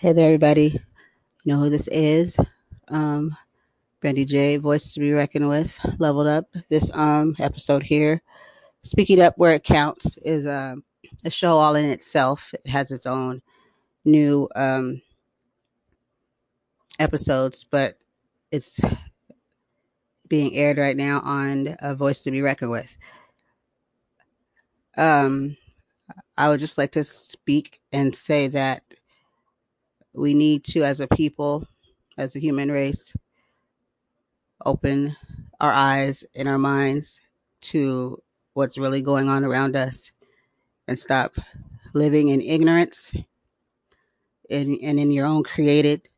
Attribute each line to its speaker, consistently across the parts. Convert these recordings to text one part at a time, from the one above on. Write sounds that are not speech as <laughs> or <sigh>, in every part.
Speaker 1: Hey there, everybody. You know who this is? Um, Brandy J, voice to be reckoned with, leveled up. This um episode here, speaking up where it counts, is um, a show all in itself. It has its own new um episodes, but it's being aired right now on a voice to be reckoned with. Um, I would just like to speak and say that we need to, as a people, as a human race, open our eyes and our minds to what's really going on around us and stop living in ignorance and, and in your own created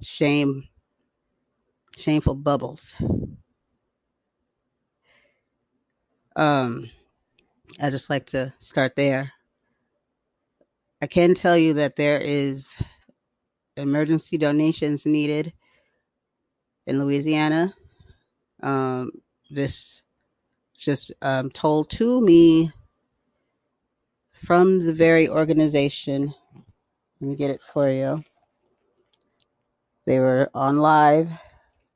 Speaker 1: shame shameful bubbles. Um i just like to start there i can tell you that there is emergency donations needed in Louisiana. Um, this just um, told to me from the very organization. Let me get it for you. They were on live,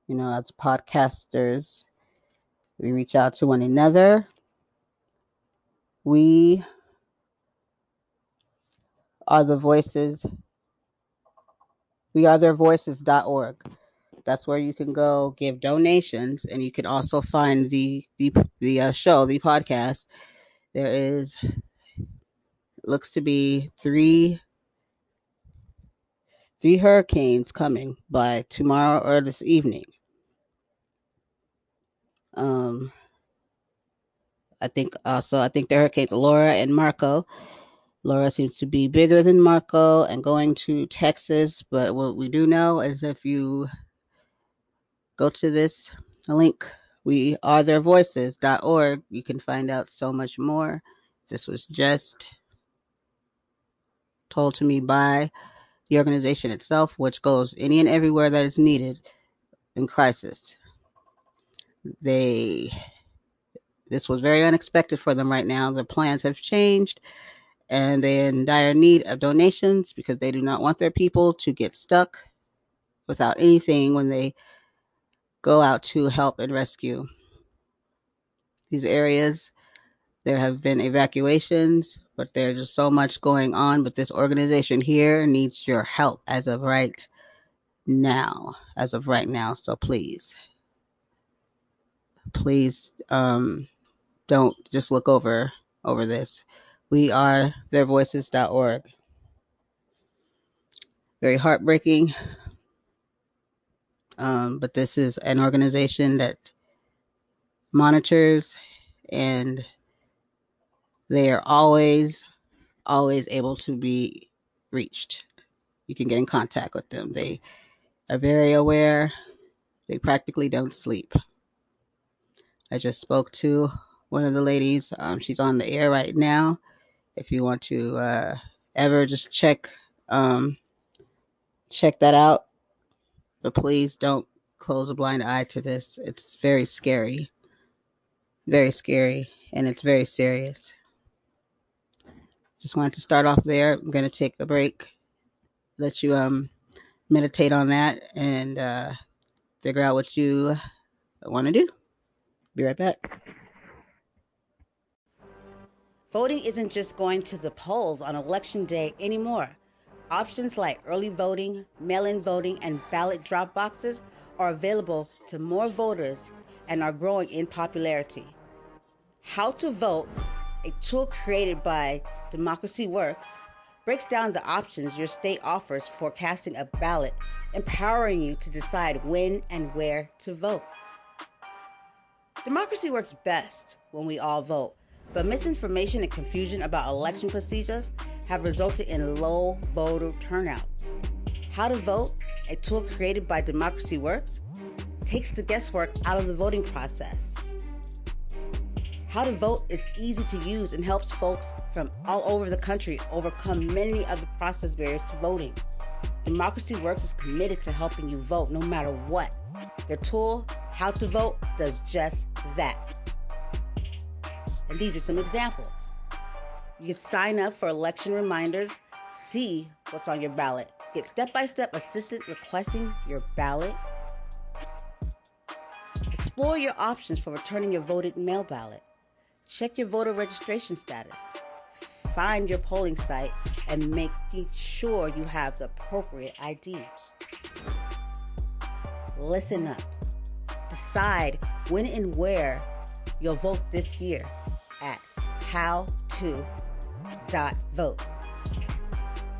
Speaker 1: you know, as podcasters. We reach out to one another. We are the voices. We are their voices.org. That's where you can go give donations, and you can also find the the the uh, show, the podcast. There is looks to be three three hurricanes coming by tomorrow or this evening. Um, I think also I think the hurricanes Laura and Marco. Laura seems to be bigger than Marco and going to Texas, but what we do know is if you go to this link, we are their voices.org, you can find out so much more. This was just told to me by the organization itself, which goes any and everywhere that is needed in crisis. They this was very unexpected for them right now. Their plans have changed and they're in dire need of donations because they do not want their people to get stuck without anything when they go out to help and rescue these areas. There have been evacuations, but there's just so much going on. But this organization here needs your help as of right now. As of right now. So please, please um, don't just look over over this. We are theirvoices.org. Very heartbreaking. Um, but this is an organization that monitors and they are always, always able to be reached. You can get in contact with them. They are very aware. They practically don't sleep. I just spoke to one of the ladies. Um, she's on the air right now. If you want to uh, ever just check um, check that out, but please don't close a blind eye to this. It's very scary, very scary, and it's very serious. Just wanted to start off there. I'm to take a break, let you um meditate on that, and uh, figure out what you want to do. Be right back. Voting isn't just going to the polls on election day anymore. Options like early voting, mail in voting, and ballot drop boxes are available to more voters and are growing in popularity. How to Vote, a tool created by Democracy Works, breaks down the options your state offers for casting a ballot, empowering you to decide when and where to vote. Democracy works best when we all vote, but misinformation and confusion about election procedures have resulted in low voter turnout. How to Vote, a tool created by Democracy Works, takes the guesswork out of the voting process. How to Vote is easy to use and helps folks from all over the country overcome many of the process barriers to voting. Democracy Works is committed to helping you vote no matter what. Their tool, How to Vote, does just that. And these are some examples. You can sign up for election reminders, see what's on your ballot. Get step by step assistance requesting your ballot. Explore your options for returning your voted mail ballot. Check your voter registration status. Find your polling site and making sure you have the appropriate ID. Listen up. Decide when and where you'll vote this year howto.vote.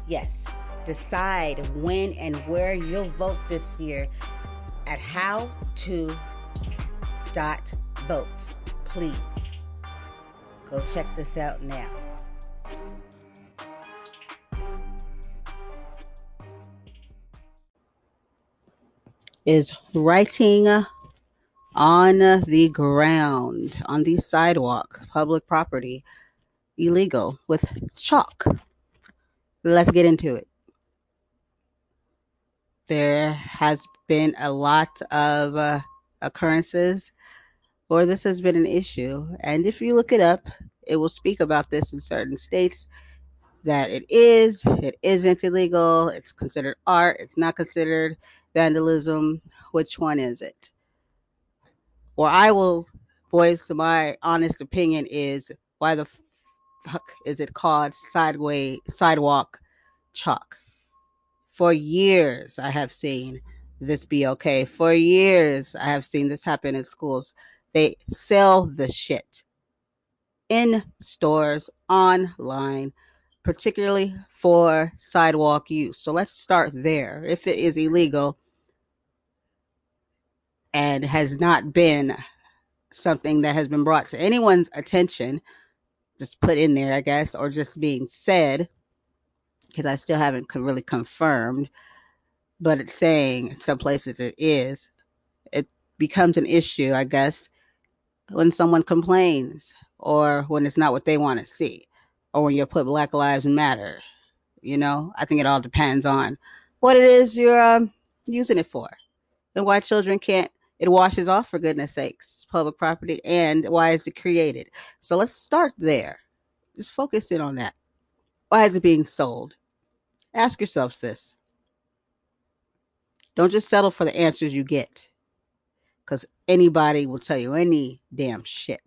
Speaker 1: Yes, decide when and where you'll vote this year at how to dot vote. Please go check this out now. Is writing on the ground, on the sidewalk, public property, illegal with chalk. Let's get into it. There has been a lot of uh, occurrences where this has been an issue. And if you look it up, it will speak about this in certain states that it is, it isn't illegal, it's considered art, it's not considered vandalism. Which one is it? Or I will voice my honest opinion is why the fuck is it called sideway sidewalk chalk? For years I have seen this be okay. For years I have seen this happen in schools. They sell the shit in stores, online, particularly for sidewalk use. So let's start there. If it is illegal, and has not been something that has been brought to anyone's attention, just put in there, I guess, or just being said, because I still haven't really confirmed, but it's saying in some places it is. It becomes an issue, I guess, when someone complains or when it's not what they want to see or when you put Black Lives Matter. You know, I think it all depends on what it is you're um, using it for and why children can't it washes off for goodness sakes public property and why is it created? So let's start there. Just focus in on that. Why is it being sold? Ask yourselves this. Don't just settle for the answers you get because anybody will tell you any damn shit.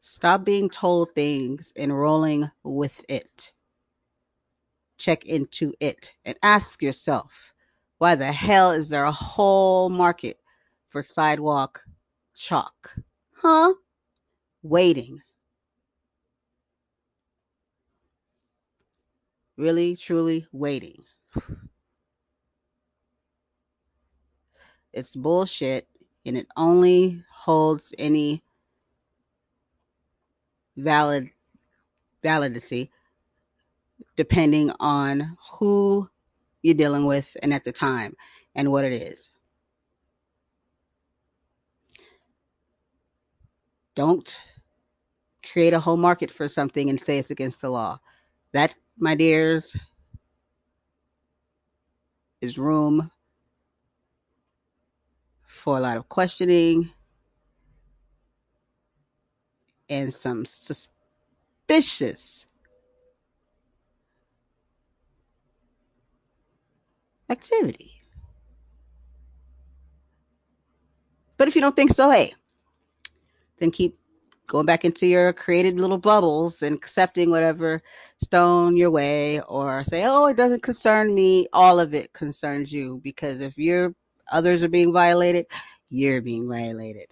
Speaker 1: Stop being told things and rolling with it check into it and ask yourself why the hell is there a whole market for sidewalk chalk? Huh? Waiting. Really, truly waiting. It's bullshit and it only holds any valid validity depending on who you're dealing with and at the time and what it is. Don't create a whole market for something and say it's against the law. That, my dears, is room for a lot of questioning and some suspicious activity. But if you don't think so, hey, then keep going back into your created little bubbles and accepting whatever stone your way or say, oh, it doesn't concern me. All of it concerns you because if your others are being violated, you're being violated.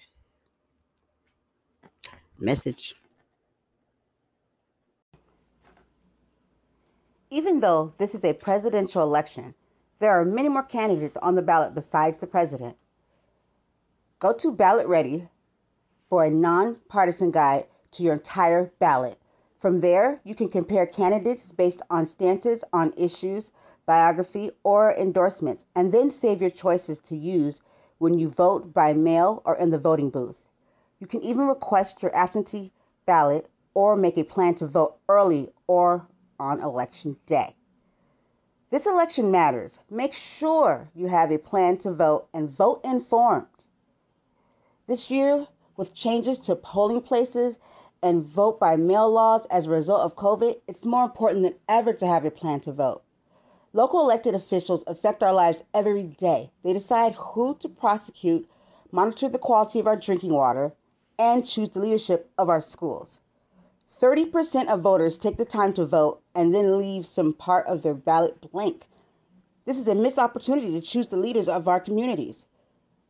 Speaker 1: Message. Even though this is a presidential election, there are many more candidates on the ballot besides the president. Go to Ballot Ready for a nonpartisan guide to your entire ballot. From there, you can compare candidates based on stances on issues, biography, or endorsements, and then save your choices to use when you vote by mail or in the voting booth. You can even request your absentee ballot or make a plan to vote early or on election day. This election matters. Make sure you have a plan to vote and vote informed. This year, with changes to polling places and vote by mail laws as a result of COVID, it's more important than ever to have a plan to vote. Local elected officials affect our lives every day. They decide who to prosecute, monitor the quality of our drinking water, and choose the leadership of our schools. 30% of voters take the time to vote and then leave some part of their ballot blank. This is a missed opportunity to choose the leaders of our communities.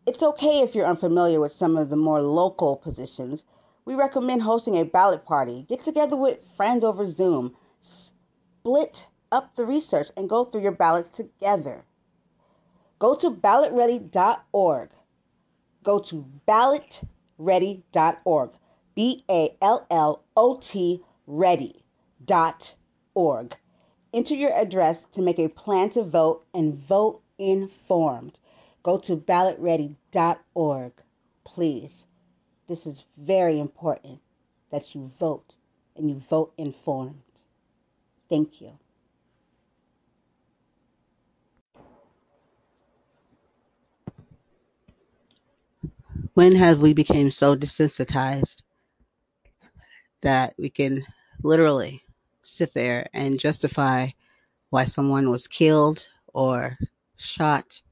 Speaker 1: It's okay if you're unfamiliar with some of the more local positions. We recommend hosting a ballot party. Get together with friends over Zoom. Split up the research and go through your ballots together. Go to ballotready.org. Go to ballotready.org. B A L L O T ready.org. Enter your address to make a plan to vote and vote informed. Go to ballotready.org. Please. This is very important that you vote and you vote informed. Thank you. When have we become so desensitized that we can literally sit there and justify why someone was killed or shot,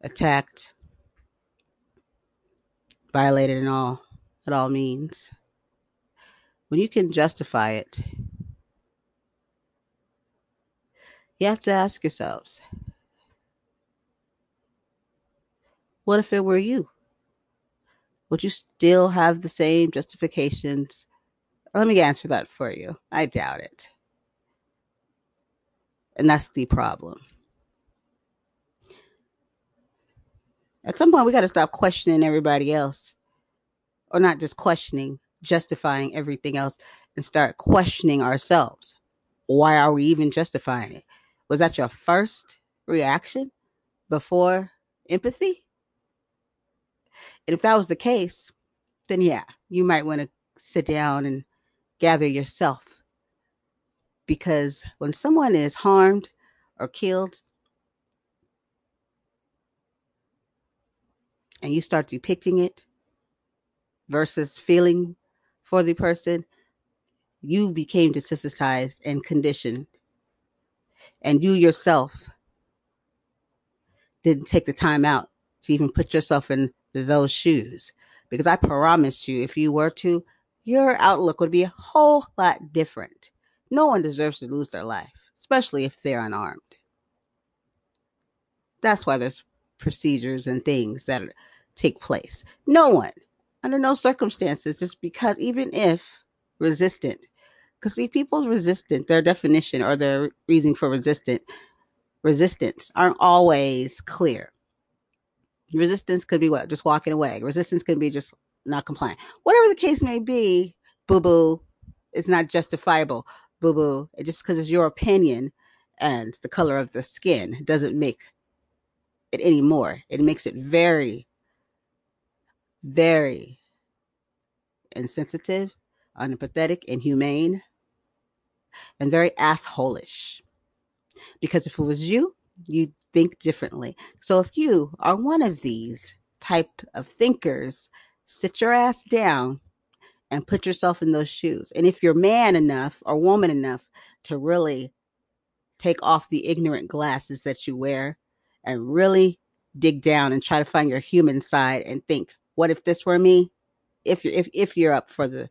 Speaker 1: attacked, violated in all at all means. When you can justify it, you have to ask yourselves, what if it were you? Would you still have the same justifications? Let me answer that for you. I doubt it. And that's the problem. At some point, we got to stop questioning everybody else, or not just questioning, justifying everything else, and start questioning ourselves. Why are we even justifying it? Was that your first reaction before empathy? And if that was the case, then yeah, you might want to sit down and gather yourself. Because when someone is harmed or killed, and you start depicting it versus feeling for the person, you became desensitized and conditioned. And you yourself didn't take the time out to even put yourself in those shoes. Because I promise you, if you were to, your outlook would be a whole lot different. No one deserves to lose their life, especially if they're unarmed. That's why there's procedures and things that take place. No one, under no circumstances, just because even if resistant, because see, people's resistant, their definition or their reason for resistant resistance aren't always clear. Resistance could be what? Just walking away. Resistance could be just not complying. Whatever the case may be, boo boo, it's not justifiable. Boo boo, just because it's your opinion and the color of the skin doesn't make it anymore. It makes it very very insensitive, unempathetic, inhumane, and very assholish. Because if it was you, you'd think differently. So if you are one of these type of thinkers, sit your ass down and put yourself in those shoes. And if you're man enough or woman enough to really take off the ignorant glasses that you wear and really dig down and try to find your human side and think, what if this were me? If you're if if you're up for the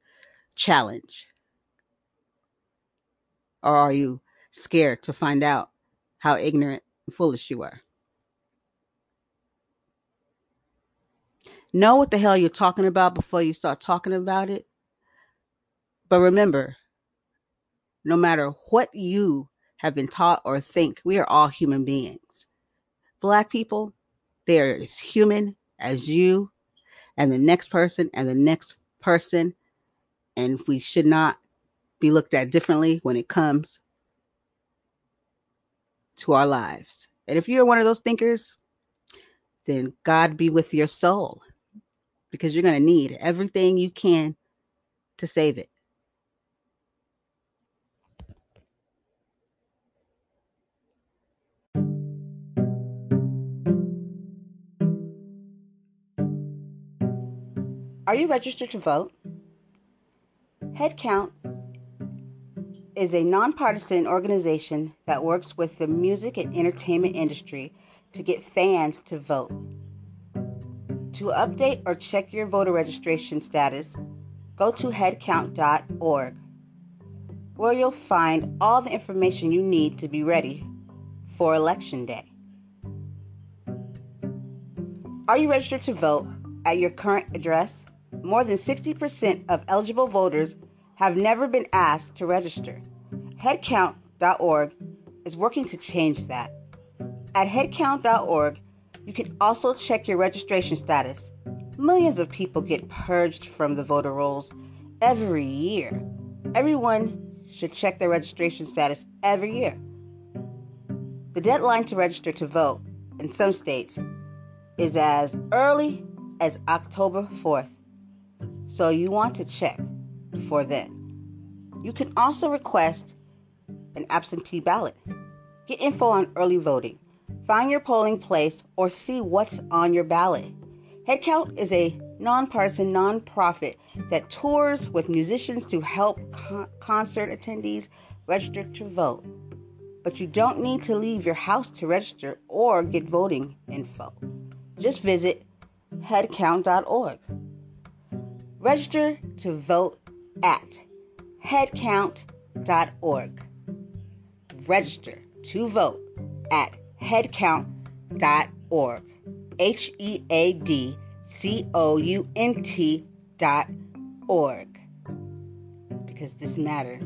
Speaker 1: challenge, or are you scared to find out how ignorant foolish you are? Know what the hell you're talking about before you start talking about it. But remember, no matter what you have been taught or think, we are all human beings. Black people, they are as human as you and the next person and the next person. And we should not be looked at differently when it comes to our lives. And if you're one of those thinkers, then God be with your soul because you're going to need everything you can to save it. Are you registered to vote? Headcount is a nonpartisan organization that works with the music and entertainment industry to get fans to vote. To update or check your voter registration status, go to headcount.org, where you'll find all the information you need to be ready for Election Day. Are you registered to vote at your current address? More than 60% of eligible voters have never been asked to register. Headcount.org is working to change that. At headcount.org, you can also check your registration status. Millions of people get purged from the voter rolls every year. Everyone should check their registration status every year. The deadline to register to vote in some states is as early as October 4th, so you want to check before then. You can also request an absentee ballot. Get info on early voting, find your polling place, or see what's on your ballot. Headcount is a nonpartisan nonprofit that tours with musicians to help con- concert attendees register to vote. But you don't need to leave your house to register or get voting info. Just visit headcount.org. Register to vote at headcount.org. Register to vote at headcount.org. H E A D C O U N T dot org. Because this matters.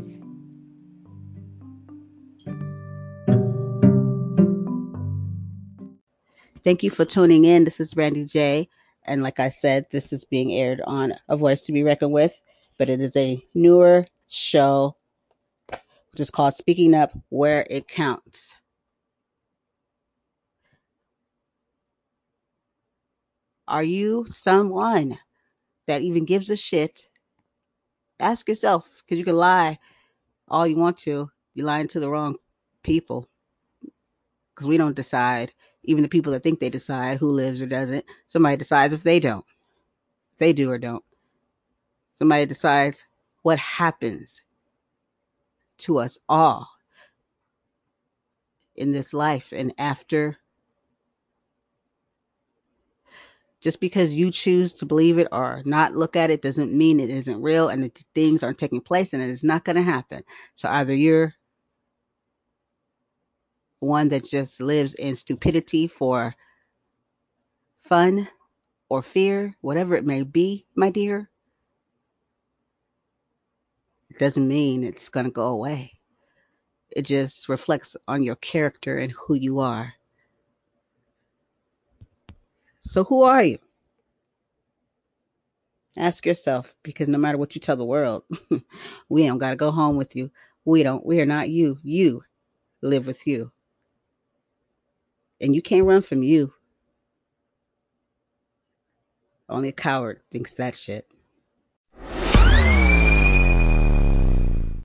Speaker 1: Thank you for tuning in. This is Brandy J. And like I said, this is being aired on A Voice to Be Reckoned With, but it is a newer show which is called Speaking Up Where It Counts. Are you someone that even gives a shit? Ask yourself, because you can lie all you want to. You're lying to the wrong people. Because we don't decide, even the people that think they decide who lives or doesn't. Somebody decides if they don't. If they do or don't. Somebody decides what happens to us all in this life and after just because you choose to believe it or not look at it doesn't mean it isn't real and that things aren't taking place and it is not going to happen. So either you're one that just lives in stupidity for fun or fear, whatever it may be, my dear, doesn't mean it's going to go away. It just reflects on your character and who you are. So, who are you? Ask yourself because no matter what you tell the world, <laughs> we don't got to go home with you. We don't. We are not you. You live with you. And you can't run from you. Only a coward thinks that shit.